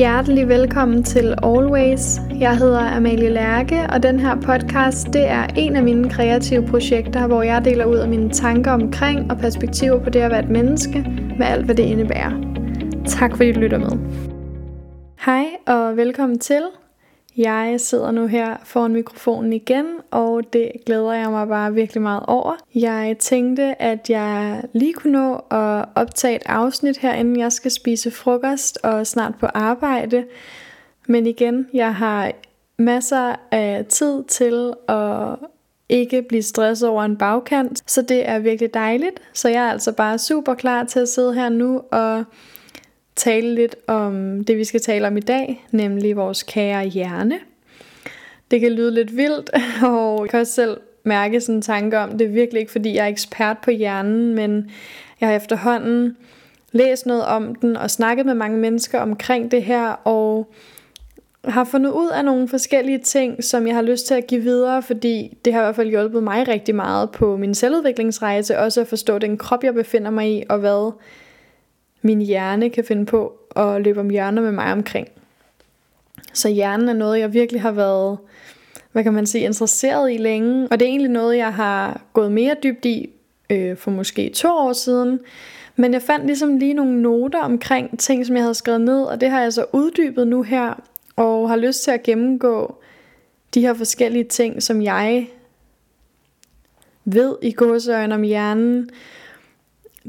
Hjertelig velkommen til Always. Jeg hedder Amalie Lærke, og den her podcast det er en af mine kreative projekter, hvor jeg deler ud af mine tanker omkring og perspektiver på det at være et menneske, med alt hvad det indebærer. Tak fordi du lytter med. Hej og velkommen til. Jeg sidder nu her foran mikrofonen igen, og det glæder jeg mig bare virkelig meget over. Jeg tænkte, at jeg lige kunne nå at optage et afsnit her, inden jeg skal spise frokost og snart på arbejde. Men igen, jeg har masser af tid til at ikke blive stresset over en bagkant, så det er virkelig dejligt. Så jeg er altså bare super klar til at sidde her nu og tale lidt om det, vi skal tale om i dag, nemlig vores kære hjerne. Det kan lyde lidt vildt, og jeg kan også selv mærke sådan en tanke om, det er virkelig ikke fordi, jeg er ekspert på hjernen, men jeg har efterhånden læst noget om den og snakket med mange mennesker omkring det her, og har fundet ud af nogle forskellige ting, som jeg har lyst til at give videre, fordi det har i hvert fald hjulpet mig rigtig meget på min selvudviklingsrejse, også at forstå den krop, jeg befinder mig i, og hvad min hjerne kan finde på at løbe om hjørner med mig omkring. Så hjernen er noget, jeg virkelig har været, hvad kan man sige, interesseret i længe. Og det er egentlig noget, jeg har gået mere dybt i øh, for måske to år siden. Men jeg fandt ligesom lige nogle noter omkring ting, som jeg havde skrevet ned, og det har jeg så uddybet nu her, og har lyst til at gennemgå de her forskellige ting, som jeg ved i gåsøjne om hjernen,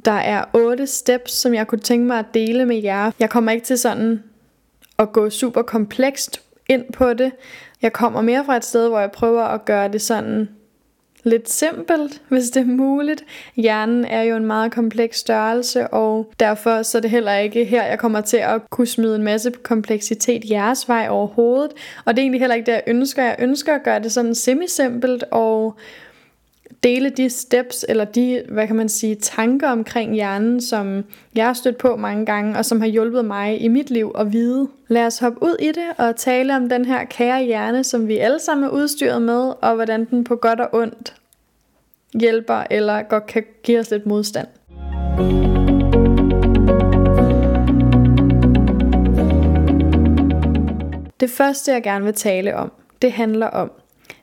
der er otte steps, som jeg kunne tænke mig at dele med jer. Jeg kommer ikke til sådan at gå super komplekst ind på det. Jeg kommer mere fra et sted, hvor jeg prøver at gøre det sådan lidt simpelt, hvis det er muligt. Hjernen er jo en meget kompleks størrelse, og derfor så er det heller ikke her, jeg kommer til at kunne smide en masse kompleksitet jeres vej overhovedet. Og det er egentlig heller ikke det, jeg ønsker. Jeg ønsker at gøre det sådan semi-simpelt og dele de steps, eller de, hvad kan man sige, tanker omkring hjernen, som jeg har stødt på mange gange, og som har hjulpet mig i mit liv at vide. Lad os hoppe ud i det og tale om den her kære hjerne, som vi alle sammen er udstyret med, og hvordan den på godt og ondt hjælper, eller godt kan give os lidt modstand. Det første, jeg gerne vil tale om, det handler om,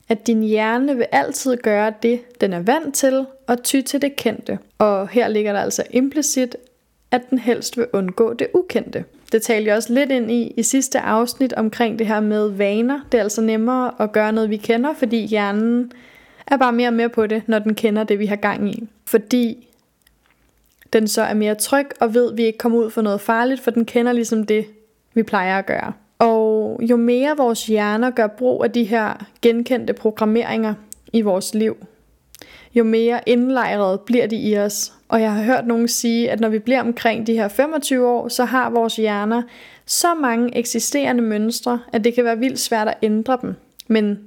at din hjerne vil altid gøre det, den er vant til, og ty til det kendte. Og her ligger der altså implicit, at den helst vil undgå det ukendte. Det talte jeg også lidt ind i i sidste afsnit omkring det her med vaner. Det er altså nemmere at gøre noget, vi kender, fordi hjernen er bare mere og mere på det, når den kender det, vi har gang i. Fordi den så er mere tryg og ved, at vi ikke kommer ud for noget farligt, for den kender ligesom det, vi plejer at gøre. Og jo mere vores hjerner gør brug af de her genkendte programmeringer i vores liv, jo mere indlejret bliver de i os. Og jeg har hørt nogen sige, at når vi bliver omkring de her 25 år, så har vores hjerner så mange eksisterende mønstre, at det kan være vildt svært at ændre dem. Men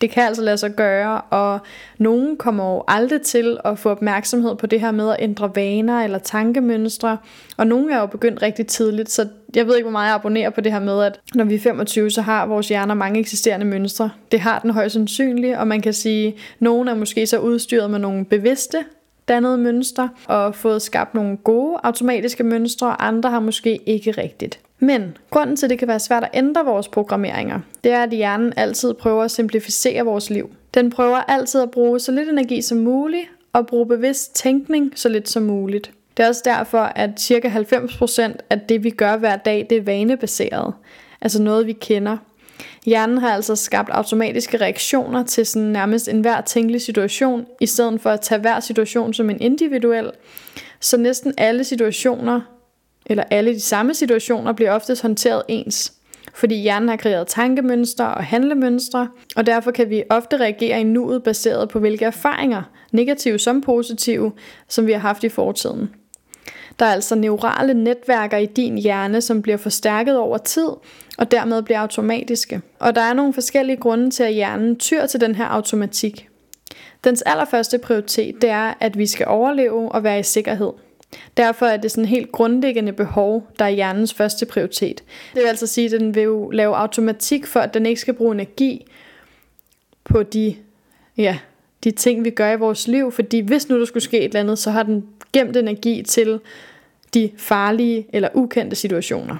det kan altså lade sig gøre, og nogen kommer jo aldrig til at få opmærksomhed på det her med at ændre vaner eller tankemønstre, og nogen er jo begyndt rigtig tidligt, så jeg ved ikke, hvor meget jeg abonnerer på det her med, at når vi er 25, så har vores hjerner mange eksisterende mønstre. Det har den højst sandsynligt, og man kan sige, at nogen er måske så udstyret med nogle bevidste dannede mønstre og fået skabt nogle gode automatiske mønstre, og andre har måske ikke rigtigt. Men grunden til, at det kan være svært at ændre vores programmeringer, det er, at hjernen altid prøver at simplificere vores liv. Den prøver altid at bruge så lidt energi som muligt, og bruge bevidst tænkning så lidt som muligt. Det er også derfor, at ca. 90% af det, vi gør hver dag, det er vanebaseret. Altså noget, vi kender. Hjernen har altså skabt automatiske reaktioner til sådan nærmest enhver tænkelig situation, i stedet for at tage hver situation som en individuel. Så næsten alle situationer, eller alle de samme situationer, bliver oftest håndteret ens. Fordi hjernen har kreeret tankemønstre og handlemønstre, og derfor kan vi ofte reagere i nuet baseret på hvilke erfaringer, negative som positive, som vi har haft i fortiden. Der er altså neurale netværker i din hjerne, som bliver forstærket over tid, og dermed bliver automatiske. Og der er nogle forskellige grunde til, at hjernen tyr til den her automatik. Dens allerførste prioritet, det er, at vi skal overleve og være i sikkerhed. Derfor er det sådan helt grundlæggende behov, der er hjernens første prioritet. Det vil altså sige, at den vil jo lave automatik for, at den ikke skal bruge energi på de, ja, de ting, vi gør i vores liv. Fordi hvis nu der skulle ske et eller andet, så har den gemt energi til de farlige eller ukendte situationer.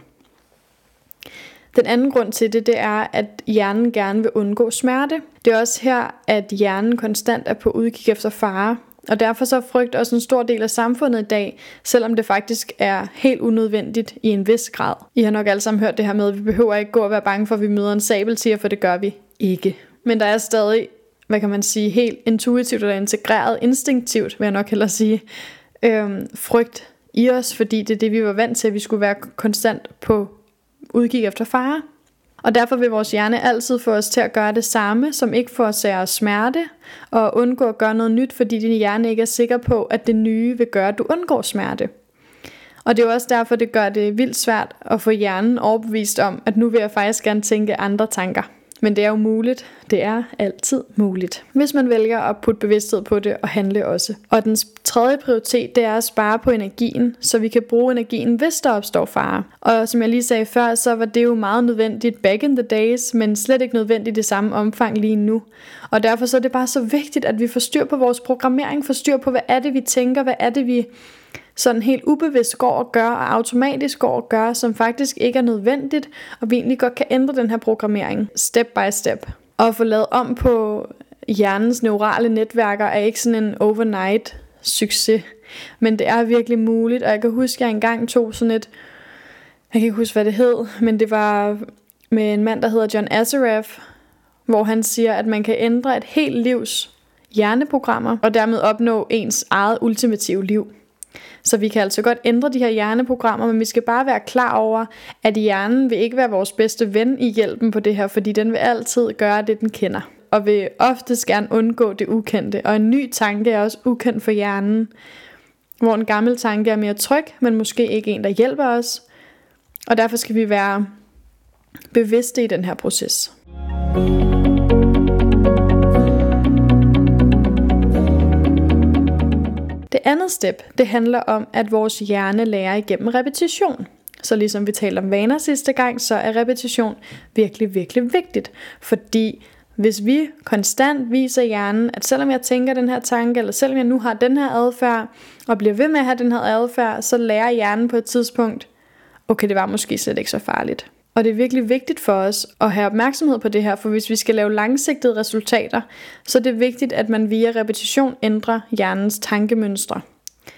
Den anden grund til det, det er, at hjernen gerne vil undgå smerte. Det er også her, at hjernen konstant er på udkig efter fare. Og derfor så er frygt også en stor del af samfundet i dag, selvom det faktisk er helt unødvendigt i en vis grad. I har nok alle sammen hørt det her med, at vi behøver ikke gå og være bange for, at vi møder en sabeltiger, for det gør vi ikke. Men der er stadig, hvad kan man sige, helt intuitivt eller integreret, instinktivt, vil jeg nok hellere sige, øhm, frygt i os, fordi det er det, vi var vant til, at vi skulle være konstant på udkig efter fare. Og derfor vil vores hjerne altid få os til at gøre det samme, som ikke forårsager smerte, og undgå at gøre noget nyt, fordi din hjerne ikke er sikker på, at det nye vil gøre, at du undgår smerte. Og det er også derfor, det gør det vildt svært at få hjernen overbevist om, at nu vil jeg faktisk gerne tænke andre tanker. Men det er jo muligt. Det er altid muligt. Hvis man vælger at putte bevidsthed på det og handle også. Og den tredje prioritet, det er at spare på energien, så vi kan bruge energien, hvis der opstår fare. Og som jeg lige sagde før, så var det jo meget nødvendigt back in the days, men slet ikke nødvendigt i samme omfang lige nu. Og derfor så er det bare så vigtigt, at vi får styr på vores programmering, får styr på, hvad er det, vi tænker, hvad er det, vi sådan helt ubevidst går og gør, og automatisk går og gør, som faktisk ikke er nødvendigt, og vi egentlig godt kan ændre den her programmering step by step. Og få lavet om på hjernens neurale netværker er ikke sådan en overnight succes, men det er virkelig muligt, og jeg kan huske, at jeg engang tog sådan et, jeg kan ikke huske, hvad det hed, men det var med en mand, der hedder John Assaraf, hvor han siger, at man kan ændre et helt livs hjerneprogrammer, og dermed opnå ens eget ultimative liv. Så vi kan altså godt ændre de her hjerneprogrammer, men vi skal bare være klar over, at hjernen vil ikke være vores bedste ven i hjælpen på det her, fordi den vil altid gøre det, den kender. Og vil oftest gerne undgå det ukendte. Og en ny tanke er også ukendt for hjernen. Hvor en gammel tanke er mere tryg, men måske ikke en, der hjælper os. Og derfor skal vi være bevidste i den her proces. Det andet step, det handler om, at vores hjerne lærer igennem repetition. Så ligesom vi talte om vaner sidste gang, så er repetition virkelig, virkelig vigtigt. Fordi hvis vi konstant viser hjernen, at selvom jeg tænker den her tanke, eller selvom jeg nu har den her adfærd, og bliver ved med at have den her adfærd, så lærer hjernen på et tidspunkt, okay, det var måske slet ikke så farligt. Og det er virkelig vigtigt for os at have opmærksomhed på det her, for hvis vi skal lave langsigtede resultater, så er det vigtigt, at man via repetition ændrer hjernens tankemønstre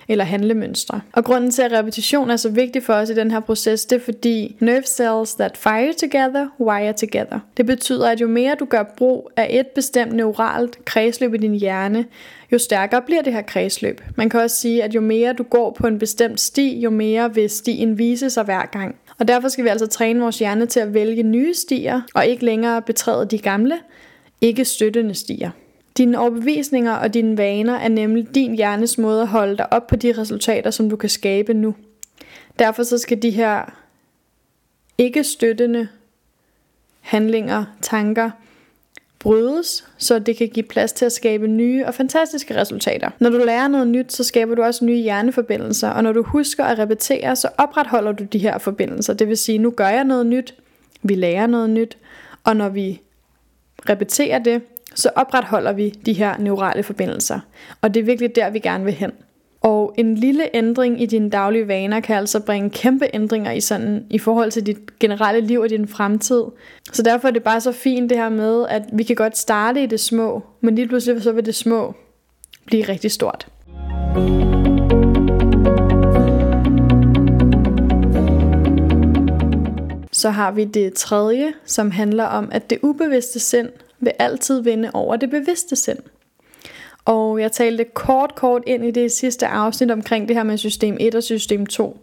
eller handlemønstre. Og grunden til, at repetition er så vigtig for os i den her proces, det er fordi nerve cells that fire together, wire together. Det betyder, at jo mere du gør brug af et bestemt neuralt kredsløb i din hjerne, jo stærkere bliver det her kredsløb. Man kan også sige, at jo mere du går på en bestemt sti, jo mere vil stien vise sig hver gang. Og derfor skal vi altså træne vores hjerne til at vælge nye stier, og ikke længere betræde de gamle, ikke støttende stier. Dine overbevisninger og dine vaner er nemlig din hjernes måde at holde dig op på de resultater, som du kan skabe nu. Derfor så skal de her ikke støttende handlinger, tanker, brydes, så det kan give plads til at skabe nye og fantastiske resultater. Når du lærer noget nyt, så skaber du også nye hjerneforbindelser, og når du husker at repetere, så opretholder du de her forbindelser. Det vil sige, nu gør jeg noget nyt, vi lærer noget nyt, og når vi repeterer det, så opretholder vi de her neurale forbindelser. Og det er virkelig der, vi gerne vil hen. Og en lille ændring i dine daglige vaner kan altså bringe kæmpe ændringer i, sådan, i forhold til dit generelle liv og din fremtid. Så derfor er det bare så fint det her med, at vi kan godt starte i det små, men lige pludselig så vil det små blive rigtig stort. Så har vi det tredje, som handler om, at det ubevidste sind vil altid vinde over det bevidste sind. Og jeg talte kort kort ind i det sidste afsnit omkring det her med system 1 og system 2.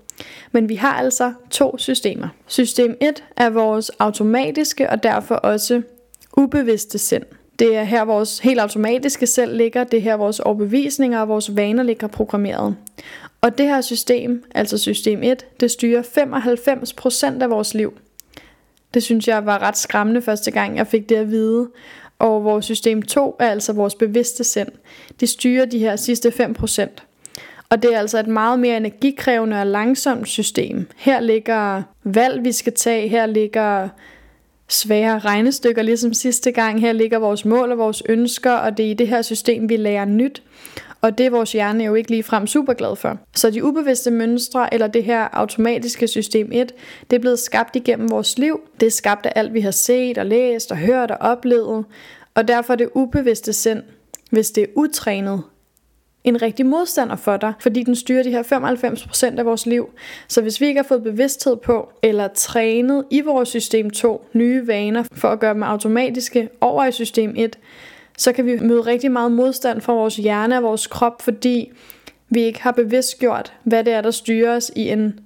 Men vi har altså to systemer. System 1 er vores automatiske og derfor også ubevidste sind. Det er her vores helt automatiske selv ligger, det er her vores overbevisninger og vores vaner ligger programmeret. Og det her system, altså system 1, det styrer 95% af vores liv. Det synes jeg var ret skræmmende første gang, jeg fik det at vide. Og vores system 2 er altså vores bevidste sind. Det styrer de her sidste 5%. Og det er altså et meget mere energikrævende og langsomt system. Her ligger valg, vi skal tage. Her ligger svære regnestykker, ligesom sidste gang. Her ligger vores mål og vores ønsker, og det er i det her system, vi lærer nyt. Og det er vores hjerne jo ikke lige frem super glad for. Så de ubevidste mønstre, eller det her automatiske system 1, det er blevet skabt igennem vores liv. Det er skabt af alt, vi har set og læst og hørt og oplevet. Og derfor er det ubevidste sind, hvis det er utrænet, en rigtig modstander for dig, fordi den styrer de her 95% af vores liv. Så hvis vi ikke har fået bevidsthed på, eller trænet i vores system 2 nye vaner for at gøre dem automatiske over i system 1, så kan vi møde rigtig meget modstand fra vores hjerne og vores krop, fordi vi ikke har bevidstgjort, hvad det er, der styrer os i en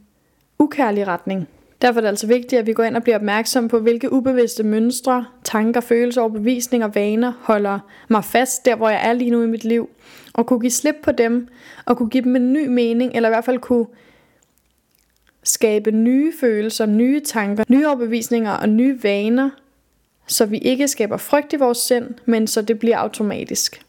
ukærlig retning. Derfor er det altså vigtigt, at vi går ind og bliver opmærksom på, hvilke ubevidste mønstre, tanker, følelser, overbevisninger og vaner holder mig fast der, hvor jeg er lige nu i mit liv. Og kunne give slip på dem, og kunne give dem en ny mening, eller i hvert fald kunne skabe nye følelser, nye tanker, nye overbevisninger og nye vaner, så vi ikke skaber frygt i vores sind, men så det bliver automatisk.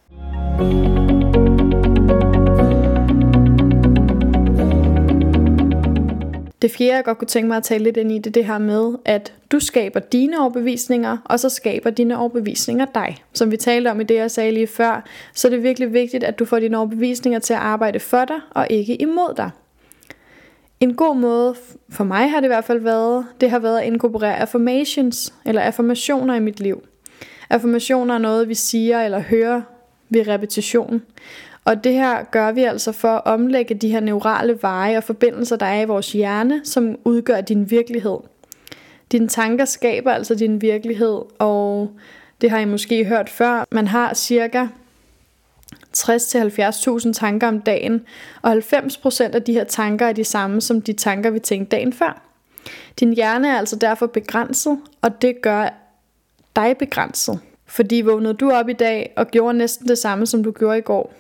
Det fjerde, jeg godt kunne tænke mig at tale lidt ind i, det er det her med, at du skaber dine overbevisninger, og så skaber dine overbevisninger dig. Som vi talte om i det, jeg sagde lige før, så er det virkelig vigtigt, at du får dine overbevisninger til at arbejde for dig, og ikke imod dig. En god måde, for mig har det i hvert fald været, det har været at inkorporere affirmations, eller affirmationer i mit liv. Affirmationer er noget, vi siger eller hører ved repetition. Og det her gør vi altså for at omlægge de her neurale veje og forbindelser, der er i vores hjerne, som udgør din virkelighed. Dine tanker skaber altså din virkelighed, og det har I måske hørt før. Man har cirka 60-70.000 tanker om dagen, og 90% af de her tanker er de samme som de tanker, vi tænkte dagen før. Din hjerne er altså derfor begrænset, og det gør dig begrænset. Fordi vågnede du op i dag og gjorde næsten det samme, som du gjorde i går,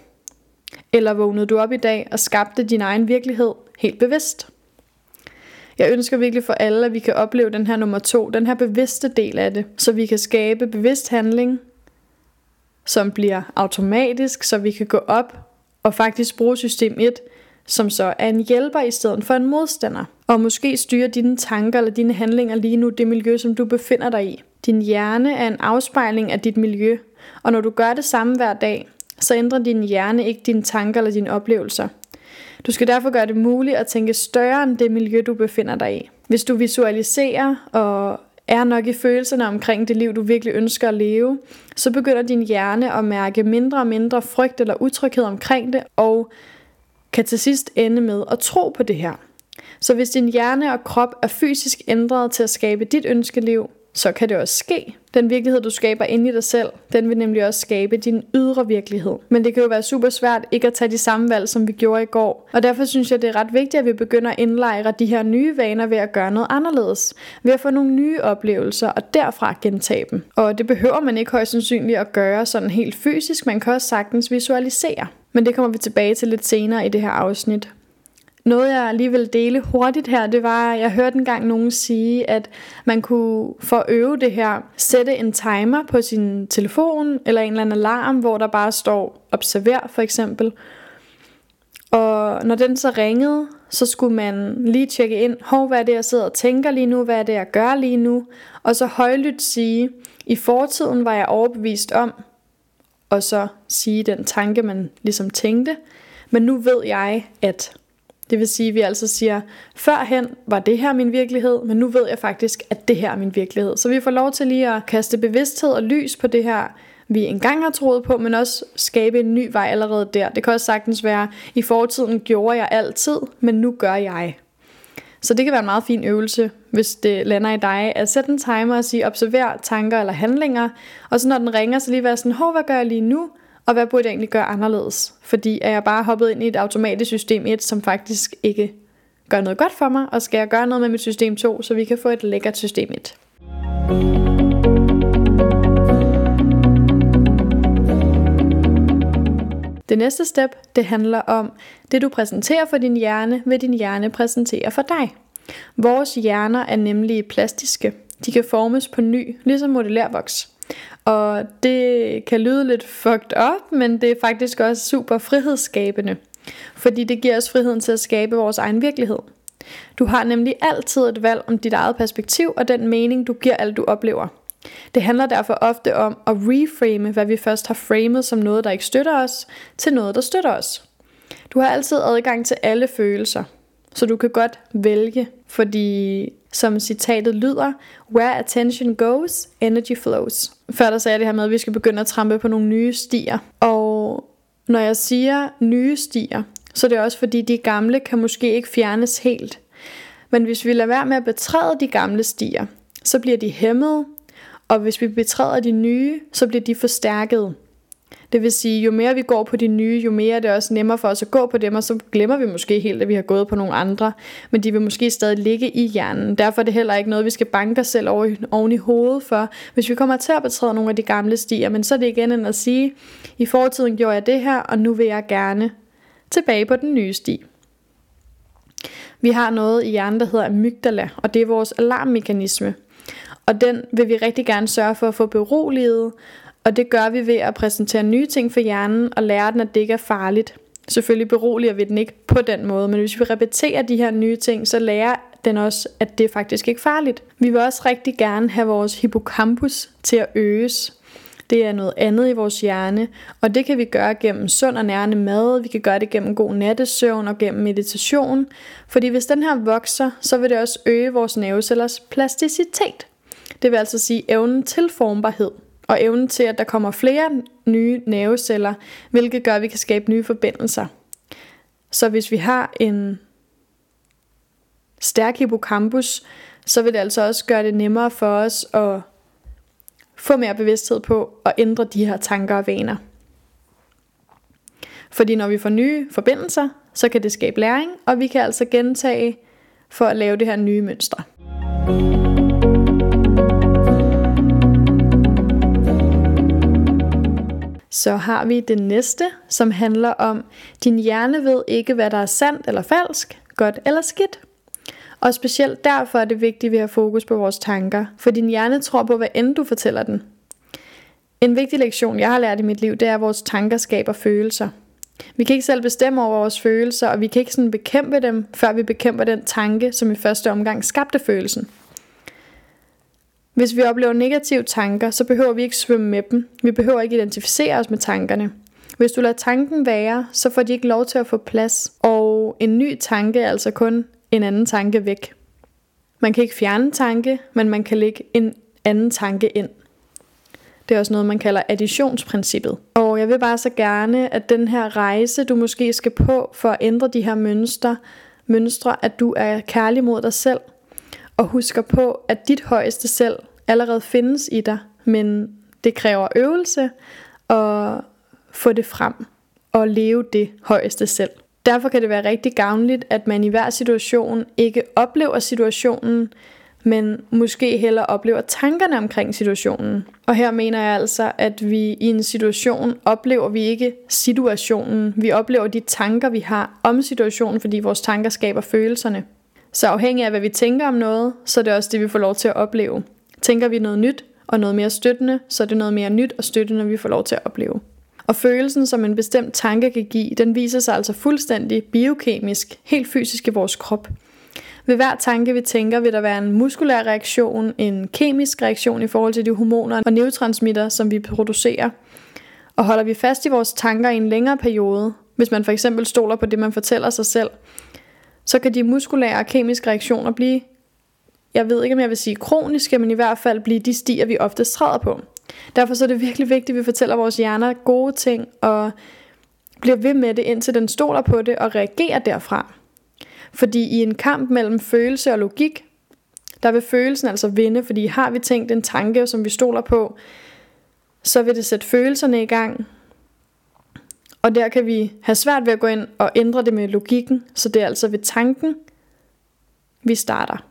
eller vågnede du op i dag og skabte din egen virkelighed helt bevidst? Jeg ønsker virkelig for alle, at vi kan opleve den her nummer to, den her bevidste del af det, så vi kan skabe bevidst handling, som bliver automatisk, så vi kan gå op og faktisk bruge system 1, som så er en hjælper i stedet for en modstander. Og måske styre dine tanker eller dine handlinger lige nu det miljø, som du befinder dig i. Din hjerne er en afspejling af dit miljø, og når du gør det samme hver dag, så ændrer din hjerne ikke dine tanker eller dine oplevelser. Du skal derfor gøre det muligt at tænke større end det miljø, du befinder dig i. Hvis du visualiserer og er nok i følelserne omkring det liv, du virkelig ønsker at leve, så begynder din hjerne at mærke mindre og mindre frygt eller utryghed omkring det, og kan til sidst ende med at tro på det her. Så hvis din hjerne og krop er fysisk ændret til at skabe dit ønskeliv, så kan det også ske. Den virkelighed, du skaber inde i dig selv, den vil nemlig også skabe din ydre virkelighed. Men det kan jo være super svært ikke at tage de samme valg, som vi gjorde i går. Og derfor synes jeg, det er ret vigtigt, at vi begynder at indlejre de her nye vaner ved at gøre noget anderledes. Ved at få nogle nye oplevelser, og derfra gentage dem. Og det behøver man ikke højst sandsynligt at gøre sådan helt fysisk, man kan også sagtens visualisere. Men det kommer vi tilbage til lidt senere i det her afsnit. Noget jeg lige vil dele hurtigt her, det var, at jeg hørte engang nogen sige, at man kunne for at øve det her, sætte en timer på sin telefon, eller en eller anden alarm, hvor der bare står observer for eksempel. Og når den så ringede, så skulle man lige tjekke ind, hov, hvad er det, jeg sidder og tænker lige nu, hvad er det, jeg gør lige nu, og så højlydt sige, i fortiden var jeg overbevist om, og så sige den tanke, man ligesom tænkte, men nu ved jeg, at det vil sige, at vi altså siger, førhen var det her min virkelighed, men nu ved jeg faktisk, at det her er min virkelighed. Så vi får lov til lige at kaste bevidsthed og lys på det her, vi engang har troet på, men også skabe en ny vej allerede der. Det kan også sagtens være, i fortiden gjorde jeg altid, men nu gør jeg. Så det kan være en meget fin øvelse, hvis det lander i dig, at sætte en timer og sige, observer tanker eller handlinger, og så når den ringer, så lige være sådan, hov, hvad gør jeg lige nu? Og hvad burde jeg egentlig gøre anderledes? Fordi er jeg bare hoppet ind i et automatisk system 1, som faktisk ikke gør noget godt for mig, og skal jeg gøre noget med mit system 2, så vi kan få et lækkert system 1. Det næste step, det handler om, det du præsenterer for din hjerne, vil din hjerne præsentere for dig. Vores hjerner er nemlig plastiske. De kan formes på ny, ligesom modellærvoks. Og det kan lyde lidt fucked up, men det er faktisk også super frihedsskabende. Fordi det giver os friheden til at skabe vores egen virkelighed. Du har nemlig altid et valg om dit eget perspektiv og den mening, du giver alt du oplever. Det handler derfor ofte om at reframe, hvad vi først har framet som noget, der ikke støtter os, til noget, der støtter os. Du har altid adgang til alle følelser, så du kan godt vælge, fordi som citatet lyder, where attention goes, energy flows. Før der sagde jeg det her med, at vi skal begynde at trampe på nogle nye stier. Og når jeg siger nye stier, så er det også fordi, de gamle kan måske ikke fjernes helt. Men hvis vi lader være med at betræde de gamle stier, så bliver de hæmmet, og hvis vi betræder de nye, så bliver de forstærket. Det vil sige, jo mere vi går på de nye, jo mere er det også nemmere for os at gå på dem, og så glemmer vi måske helt, at vi har gået på nogle andre, men de vil måske stadig ligge i hjernen. Derfor er det heller ikke noget, vi skal banke os selv over, oven i hovedet for. Hvis vi kommer til at betræde nogle af de gamle stier, men så er det igen end at sige, i fortiden gjorde jeg det her, og nu vil jeg gerne tilbage på den nye sti. Vi har noget i hjernen, der hedder amygdala, og det er vores alarmmekanisme. Og den vil vi rigtig gerne sørge for at få beroliget, og det gør vi ved at præsentere nye ting for hjernen og lære den, at det ikke er farligt. Selvfølgelig beroliger vi den ikke på den måde, men hvis vi repeterer de her nye ting, så lærer den også, at det faktisk ikke er farligt. Vi vil også rigtig gerne have vores hippocampus til at øges. Det er noget andet i vores hjerne, og det kan vi gøre gennem sund og nærende mad, vi kan gøre det gennem god nattesøvn og gennem meditation. Fordi hvis den her vokser, så vil det også øge vores nervecellers plasticitet. Det vil altså sige evnen til formbarhed og evnen til, at der kommer flere nye nerveceller, hvilket gør, at vi kan skabe nye forbindelser. Så hvis vi har en stærk hippocampus, så vil det altså også gøre det nemmere for os at få mere bevidsthed på at ændre de her tanker og vaner. Fordi når vi får nye forbindelser, så kan det skabe læring, og vi kan altså gentage for at lave det her nye mønstre. Så har vi det næste, som handler om, din hjerne ved ikke, hvad der er sandt eller falsk, godt eller skidt. Og specielt derfor er det vigtigt, at vi har fokus på vores tanker, for din hjerne tror på, hvad end du fortæller den. En vigtig lektion, jeg har lært i mit liv, det er, at vores tanker skaber følelser. Vi kan ikke selv bestemme over vores følelser, og vi kan ikke sådan bekæmpe dem, før vi bekæmper den tanke, som i første omgang skabte følelsen. Hvis vi oplever negative tanker, så behøver vi ikke svømme med dem. Vi behøver ikke identificere os med tankerne. Hvis du lader tanken være, så får de ikke lov til at få plads, og en ny tanke er altså kun en anden tanke væk. Man kan ikke fjerne en tanke, men man kan lægge en anden tanke ind. Det er også noget, man kalder additionsprincippet. Og jeg vil bare så gerne, at den her rejse, du måske skal på for at ændre de her mønstre, mønstre, at du er kærlig mod dig selv, og husker på, at dit højeste selv allerede findes i dig, men det kræver øvelse at få det frem og leve det højeste selv. Derfor kan det være rigtig gavnligt, at man i hver situation ikke oplever situationen, men måske heller oplever tankerne omkring situationen. Og her mener jeg altså, at vi i en situation oplever vi ikke situationen. Vi oplever de tanker, vi har om situationen, fordi vores tanker skaber følelserne. Så afhængig af, hvad vi tænker om noget, så er det også det, vi får lov til at opleve. Tænker vi noget nyt og noget mere støttende, så er det noget mere nyt og støttende, vi får lov til at opleve. Og følelsen, som en bestemt tanke kan give, den viser sig altså fuldstændig biokemisk, helt fysisk i vores krop. Ved hver tanke, vi tænker, vil der være en muskulær reaktion, en kemisk reaktion i forhold til de hormoner og neurotransmitter, som vi producerer. Og holder vi fast i vores tanker i en længere periode, hvis man for eksempel stoler på det, man fortæller sig selv, så kan de muskulære og kemiske reaktioner blive, jeg ved ikke om jeg vil sige kroniske, men i hvert fald blive de stier, vi ofte træder på. Derfor så er det virkelig vigtigt, at vi fortæller vores hjerner gode ting, og bliver ved med det, indtil den stoler på det og reagerer derfra. Fordi i en kamp mellem følelse og logik, der vil følelsen altså vinde, fordi har vi tænkt en tanke, som vi stoler på, så vil det sætte følelserne i gang, og der kan vi have svært ved at gå ind og ændre det med logikken, så det er altså ved tanken, vi starter.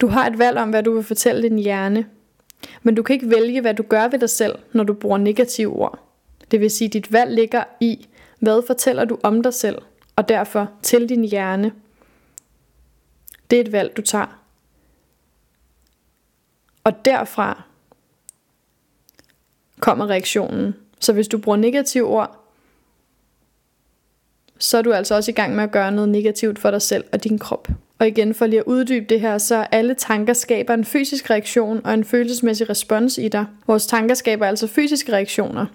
Du har et valg om, hvad du vil fortælle din hjerne, men du kan ikke vælge, hvad du gør ved dig selv, når du bruger negative ord. Det vil sige, at dit valg ligger i, hvad fortæller du om dig selv, og derfor til din hjerne. Det er et valg, du tager. Og derfra kommer reaktionen. Så hvis du bruger negative ord, så er du altså også i gang med at gøre noget negativt for dig selv og din krop. Og igen for lige at uddybe det her, så alle tanker skaber en fysisk reaktion og en følelsesmæssig respons i dig. Vores tanker skaber altså fysiske reaktioner.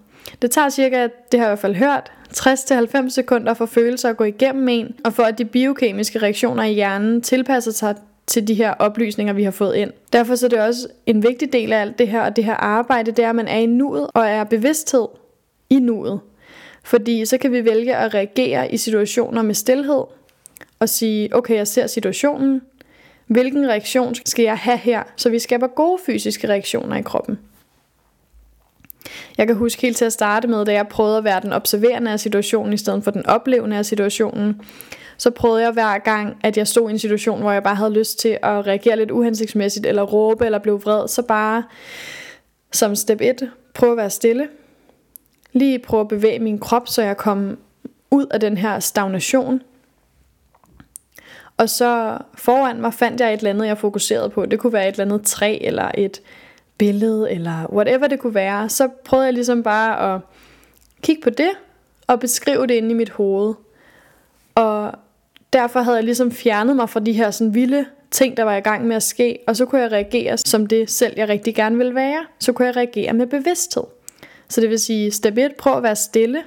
Det tager cirka, det har jeg i hvert fald hørt, 60-90 sekunder for følelser at gå igennem en, og for at de biokemiske reaktioner i hjernen tilpasser sig til de her oplysninger, vi har fået ind. Derfor så er det også en vigtig del af alt det her, og det her arbejde, det er, at man er i nuet og er bevidsthed i nuet. Fordi så kan vi vælge at reagere i situationer med stillhed, og sige, okay, jeg ser situationen, hvilken reaktion skal jeg have her, så vi skaber gode fysiske reaktioner i kroppen. Jeg kan huske helt til at starte med, da jeg prøvede at være den observerende af situationen, i stedet for den oplevende af situationen, så prøvede jeg hver gang, at jeg stod i en situation, hvor jeg bare havde lyst til at reagere lidt uhensigtsmæssigt, eller råbe, eller blive vred, så bare som step 1, prøve at være stille. Lige prøve at bevæge min krop, så jeg kom ud af den her stagnation. Og så foran mig fandt jeg et eller andet, jeg fokuserede på. Det kunne være et eller andet træ, eller et billede, eller whatever det kunne være. Så prøvede jeg ligesom bare at kigge på det, og beskrive det inde i mit hoved. Og derfor havde jeg ligesom fjernet mig fra de her sådan vilde ting, der var i gang med at ske, og så kunne jeg reagere som det selv, jeg rigtig gerne vil være. Så kunne jeg reagere med bevidsthed. Så det vil sige, step 1, prøv at være stille,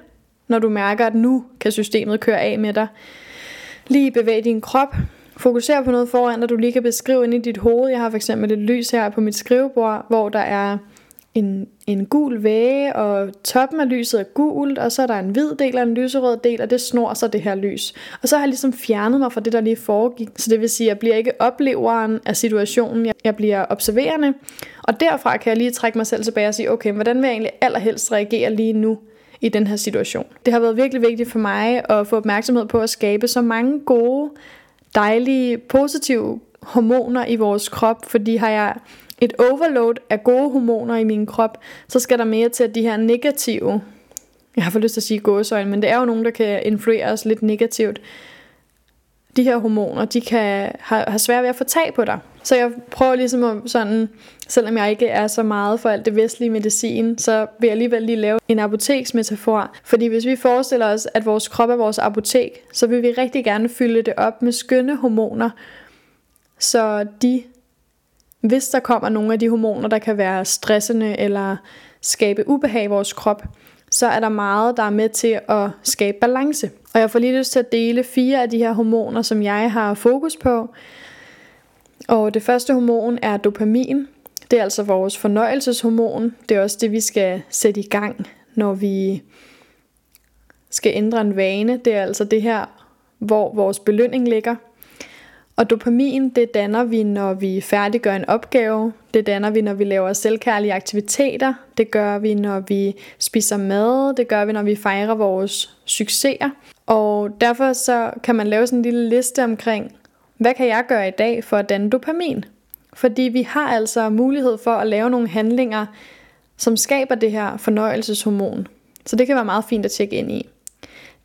når du mærker, at nu kan systemet køre af med dig. Lige bevæg din krop, Fokuser på noget foran, der du lige kan beskrive ind i dit hoved. Jeg har for eksempel et lys her på mit skrivebord, hvor der er en, en gul væge, og toppen af lyset er gult, og så er der en hvid del og en lyserød del, og det snor så det her lys. Og så har jeg ligesom fjernet mig fra det, der lige foregik. Så det vil sige, at jeg bliver ikke opleveren af situationen, jeg bliver observerende. Og derfra kan jeg lige trække mig selv tilbage og sige, okay, hvordan vil jeg egentlig allerhelst reagere lige nu? i den her situation. Det har været virkelig vigtigt for mig at få opmærksomhed på at skabe så mange gode dejlige, positive hormoner i vores krop, fordi har jeg et overload af gode hormoner i min krop, så skal der mere til, at de her negative, jeg har for lyst til at sige gåsøjne, men det er jo nogen, der kan influere os lidt negativt, de her hormoner, de kan have, have svært ved at få tag på dig. Så jeg prøver ligesom at sådan, selvom jeg ikke er så meget for alt det vestlige medicin, så vil jeg alligevel lige lave en apoteksmetafor. Fordi hvis vi forestiller os, at vores krop er vores apotek, så vil vi rigtig gerne fylde det op med skønne hormoner, så de, hvis der kommer nogle af de hormoner, der kan være stressende eller skabe ubehag i vores krop, så er der meget, der er med til at skabe balance. Og jeg får lige lyst til at dele fire af de her hormoner, som jeg har fokus på. Og det første hormon er dopamin. Det er altså vores fornøjelseshormon. Det er også det, vi skal sætte i gang, når vi skal ændre en vane. Det er altså det her, hvor vores belønning ligger. Og dopamin, det danner vi, når vi færdiggør en opgave. Det danner vi, når vi laver selvkærlige aktiviteter. Det gør vi, når vi spiser mad. Det gør vi, når vi fejrer vores succeser. Og derfor så kan man lave sådan en lille liste omkring, hvad kan jeg gøre i dag for at danne dopamin? Fordi vi har altså mulighed for at lave nogle handlinger, som skaber det her fornøjelseshormon. Så det kan være meget fint at tjekke ind i.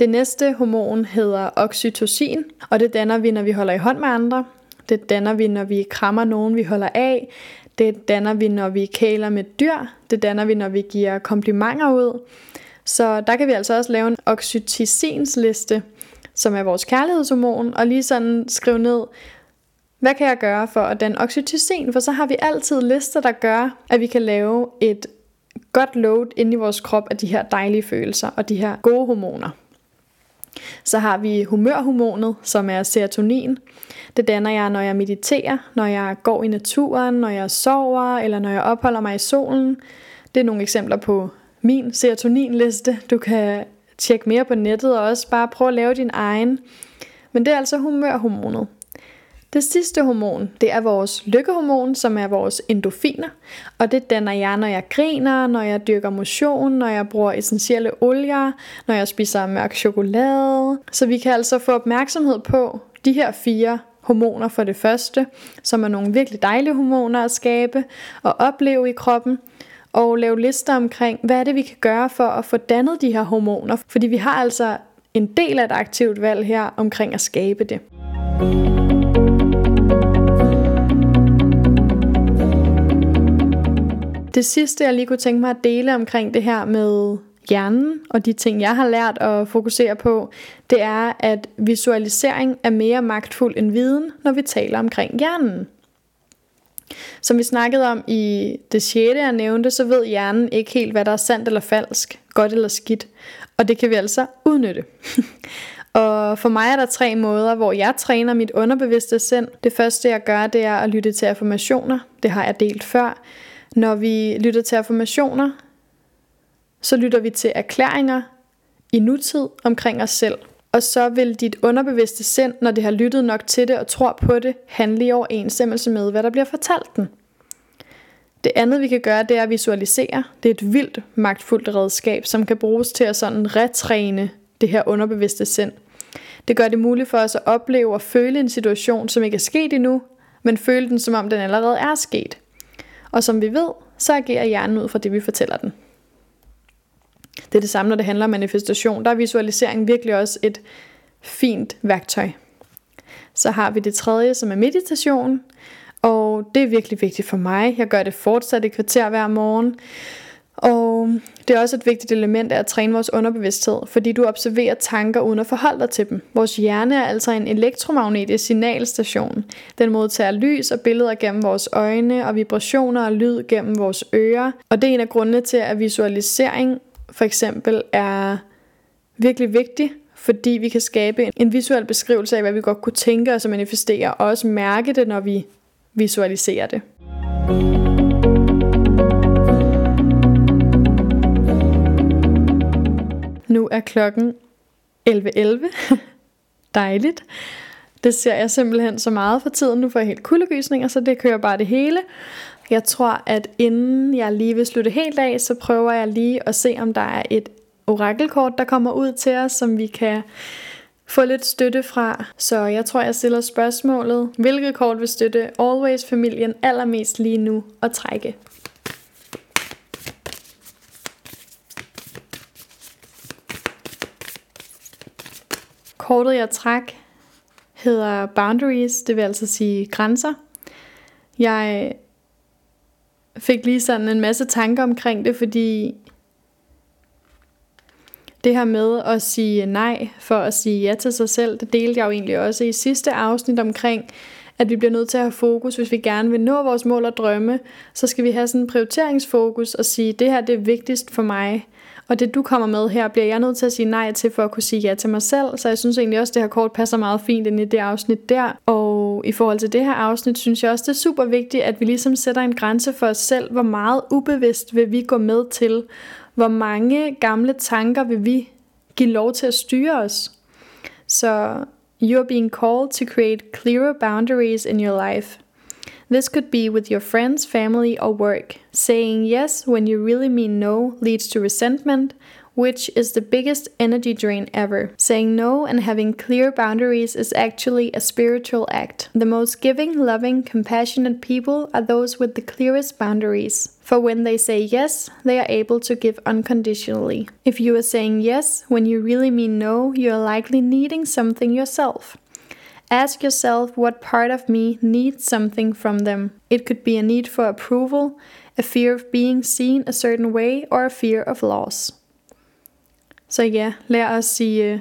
Det næste hormon hedder oxytocin, og det danner vi, når vi holder i hånd med andre. Det danner vi, når vi krammer nogen, vi holder af. Det danner vi, når vi kæler med dyr. Det danner vi, når vi giver komplimenter ud. Så der kan vi altså også lave en oxytocinsliste, som er vores kærlighedshormon, og lige sådan skrive ned, hvad kan jeg gøre for at danne oxytocin? For så har vi altid lister, der gør, at vi kan lave et godt load ind i vores krop af de her dejlige følelser og de her gode hormoner. Så har vi humørhormonet, som er serotonin. Det danner jeg, når jeg mediterer, når jeg går i naturen, når jeg sover, eller når jeg opholder mig i solen. Det er nogle eksempler på min serotoninliste. Du kan tjekke mere på nettet og også bare prøve at lave din egen. Men det er altså humørhormonet. Det sidste hormon, det er vores lykkehormon, som er vores endorfiner. Og det danner jeg, når jeg griner, når jeg dyrker motion, når jeg bruger essentielle olier, når jeg spiser mørk chokolade. Så vi kan altså få opmærksomhed på de her fire hormoner for det første, som er nogle virkelig dejlige hormoner at skabe og opleve i kroppen og lave lister omkring, hvad er det, vi kan gøre for at få dannet de her hormoner. Fordi vi har altså en del af et aktivt valg her omkring at skabe det. Det sidste, jeg lige kunne tænke mig at dele omkring det her med hjernen, og de ting, jeg har lært at fokusere på, det er, at visualisering er mere magtfuld end viden, når vi taler omkring hjernen. Som vi snakkede om i det sjette, jeg nævnte, så ved hjernen ikke helt, hvad der er sandt eller falsk, godt eller skidt. Og det kan vi altså udnytte. og for mig er der tre måder, hvor jeg træner mit underbevidste sind. Det første, jeg gør, det er at lytte til affirmationer. Det har jeg delt før. Når vi lytter til affirmationer, så lytter vi til erklæringer i nutid omkring os selv. Og så vil dit underbevidste sind, når det har lyttet nok til det og tror på det, handle i overensstemmelse med, hvad der bliver fortalt den. Det andet vi kan gøre, det er at visualisere. Det er et vildt magtfuldt redskab, som kan bruges til at sådan retræne det her underbevidste sind. Det gør det muligt for os at opleve og føle en situation, som ikke er sket endnu, men føle den, som om den allerede er sket. Og som vi ved, så agerer hjernen ud fra det, vi fortæller den. Det er det samme, når det handler om manifestation. Der er visualisering virkelig også et fint værktøj. Så har vi det tredje, som er meditation. Og det er virkelig vigtigt for mig. Jeg gør det fortsat i kvarter hver morgen. Og det er også et vigtigt element af at træne vores underbevidsthed, fordi du observerer tanker uden at forholde dig til dem. Vores hjerne er altså en elektromagnetisk signalstation. Den modtager lys og billeder gennem vores øjne og vibrationer og lyd gennem vores ører. Og det er en af grundene til, at visualisering for eksempel er virkelig vigtig, fordi vi kan skabe en visuel beskrivelse af, hvad vi godt kunne tænke os at manifestere, og også mærke det, når vi visualiserer det. Nu er klokken 11.11. Dejligt. Det ser jeg simpelthen så meget for tiden. Nu får jeg helt kuldegysninger, så det kører bare det hele. Jeg tror, at inden jeg lige vil slutte helt af, så prøver jeg lige at se, om der er et orakelkort, der kommer ud til os, som vi kan få lidt støtte fra. Så jeg tror, jeg stiller spørgsmålet, hvilket kort vil støtte Always-familien allermest lige nu at trække? Kortet jeg træk hedder Boundaries, det vil altså sige grænser. Jeg fik lige sådan en masse tanker omkring det, fordi det her med at sige nej for at sige ja til sig selv, det delte jeg jo egentlig også i sidste afsnit omkring, at vi bliver nødt til at have fokus, hvis vi gerne vil nå vores mål og drømme, så skal vi have sådan en prioriteringsfokus og sige, det her det er vigtigst for mig. Og det du kommer med her, bliver jeg nødt til at sige nej til, for at kunne sige ja til mig selv. Så jeg synes egentlig også, at det her kort passer meget fint ind i det afsnit der. Og i forhold til det her afsnit, synes jeg også, det er super vigtigt, at vi ligesom sætter en grænse for os selv. Hvor meget ubevidst vil vi gå med til? Hvor mange gamle tanker vil vi give lov til at styre os? Så you're being called to create clearer boundaries in your life. This could be with your friends, family, or work. Saying yes when you really mean no leads to resentment, which is the biggest energy drain ever. Saying no and having clear boundaries is actually a spiritual act. The most giving, loving, compassionate people are those with the clearest boundaries. For when they say yes, they are able to give unconditionally. If you are saying yes when you really mean no, you are likely needing something yourself. Ask yourself what part of me needs something from them. It could be a need for approval, a fear of being seen a certain way, or a fear of loss. Så ja, lad os sige øh,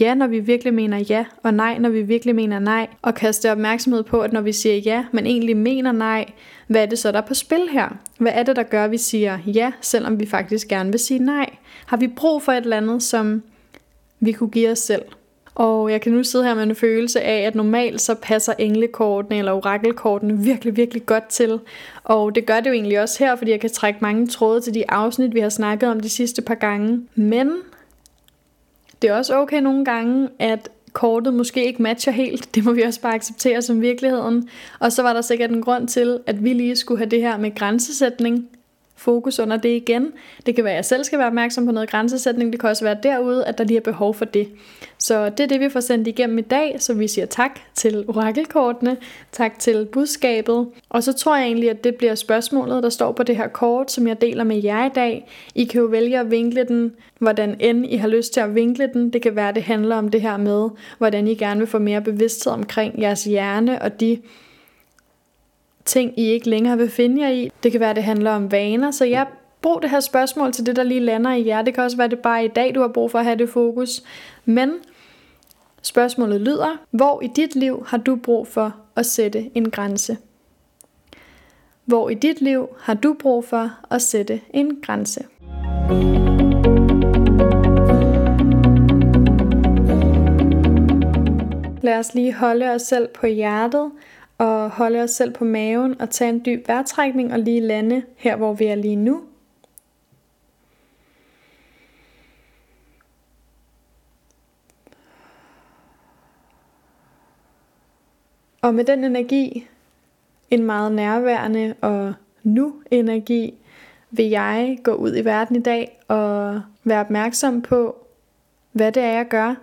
ja, når vi virkelig mener ja, og nej, når vi virkelig mener nej, og kaste opmærksomhed på, at når vi siger ja, men egentlig mener nej, hvad er det så, der er på spil her? Hvad er det, der gør, at vi siger ja, selvom vi faktisk gerne vil sige nej? Har vi brug for et eller andet, som vi kunne give os selv? Og jeg kan nu sidde her med en følelse af, at normalt så passer englekortene eller orakelkortene virkelig, virkelig godt til. Og det gør det jo egentlig også her, fordi jeg kan trække mange tråde til de afsnit, vi har snakket om de sidste par gange. Men det er også okay nogle gange, at kortet måske ikke matcher helt. Det må vi også bare acceptere som virkeligheden. Og så var der sikkert en grund til, at vi lige skulle have det her med grænsesætning fokus under det igen. Det kan være, at jeg selv skal være opmærksom på noget grænsesætning. Det kan også være derude, at der lige er behov for det. Så det er det, vi får sendt igennem i dag. Så vi siger tak til orakelkortene. Tak til budskabet. Og så tror jeg egentlig, at det bliver spørgsmålet, der står på det her kort, som jeg deler med jer i dag. I kan jo vælge at vinkle den, hvordan end I har lyst til at vinkle den. Det kan være, at det handler om det her med, hvordan I gerne vil få mere bevidsthed omkring jeres hjerne og de ting, I ikke længere vil finde jer i. Det kan være, det handler om vaner, så jeg brug det her spørgsmål til det, der lige lander i jer. Det kan også være, det bare i dag, du har brug for at have det fokus. Men spørgsmålet lyder, hvor i dit liv har du brug for at sætte en grænse? Hvor i dit liv har du brug for at sætte en grænse? Lad os lige holde os selv på hjertet og holde os selv på maven og tage en dyb vejrtrækning og lige lande her, hvor vi er lige nu. Og med den energi, en meget nærværende og nu energi, vil jeg gå ud i verden i dag og være opmærksom på, hvad det er, jeg gør,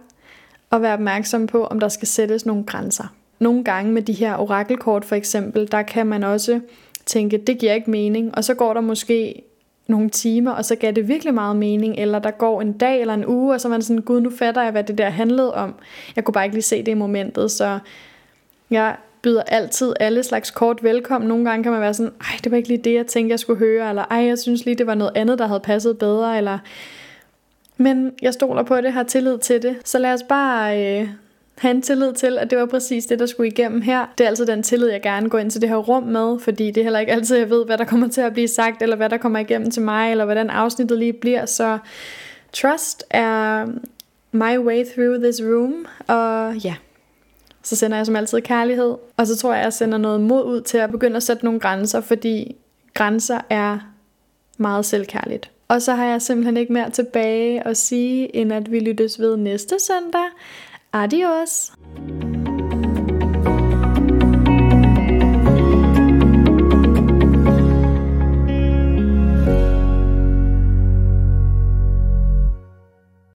og være opmærksom på, om der skal sættes nogle grænser. Nogle gange med de her orakelkort for eksempel, der kan man også tænke, det giver ikke mening, og så går der måske nogle timer, og så gav det virkelig meget mening, eller der går en dag eller en uge, og så er man sådan, gud, nu fatter jeg, hvad det der handlede om. Jeg kunne bare ikke lige se det i momentet, så jeg byder altid alle slags kort velkommen. Nogle gange kan man være sådan, ej, det var ikke lige det, jeg tænkte, jeg skulle høre, eller ej, jeg synes lige, det var noget andet, der havde passet bedre, eller... Men jeg stoler på det, har tillid til det. Så lad os bare øh, have en tillid til, at det var præcis det, der skulle igennem her. Det er altså den tillid, jeg gerne går ind til det her rum med, fordi det er heller ikke altid, jeg ved, hvad der kommer til at blive sagt, eller hvad der kommer igennem til mig, eller hvordan afsnittet lige bliver. Så trust er my way through this room, og ja, så sender jeg som altid kærlighed. Og så tror jeg, jeg sender noget mod ud til at begynde at sætte nogle grænser, fordi grænser er meget selvkærligt. Og så har jeg simpelthen ikke mere tilbage at sige, end at vi lyttes ved næste søndag. Adios!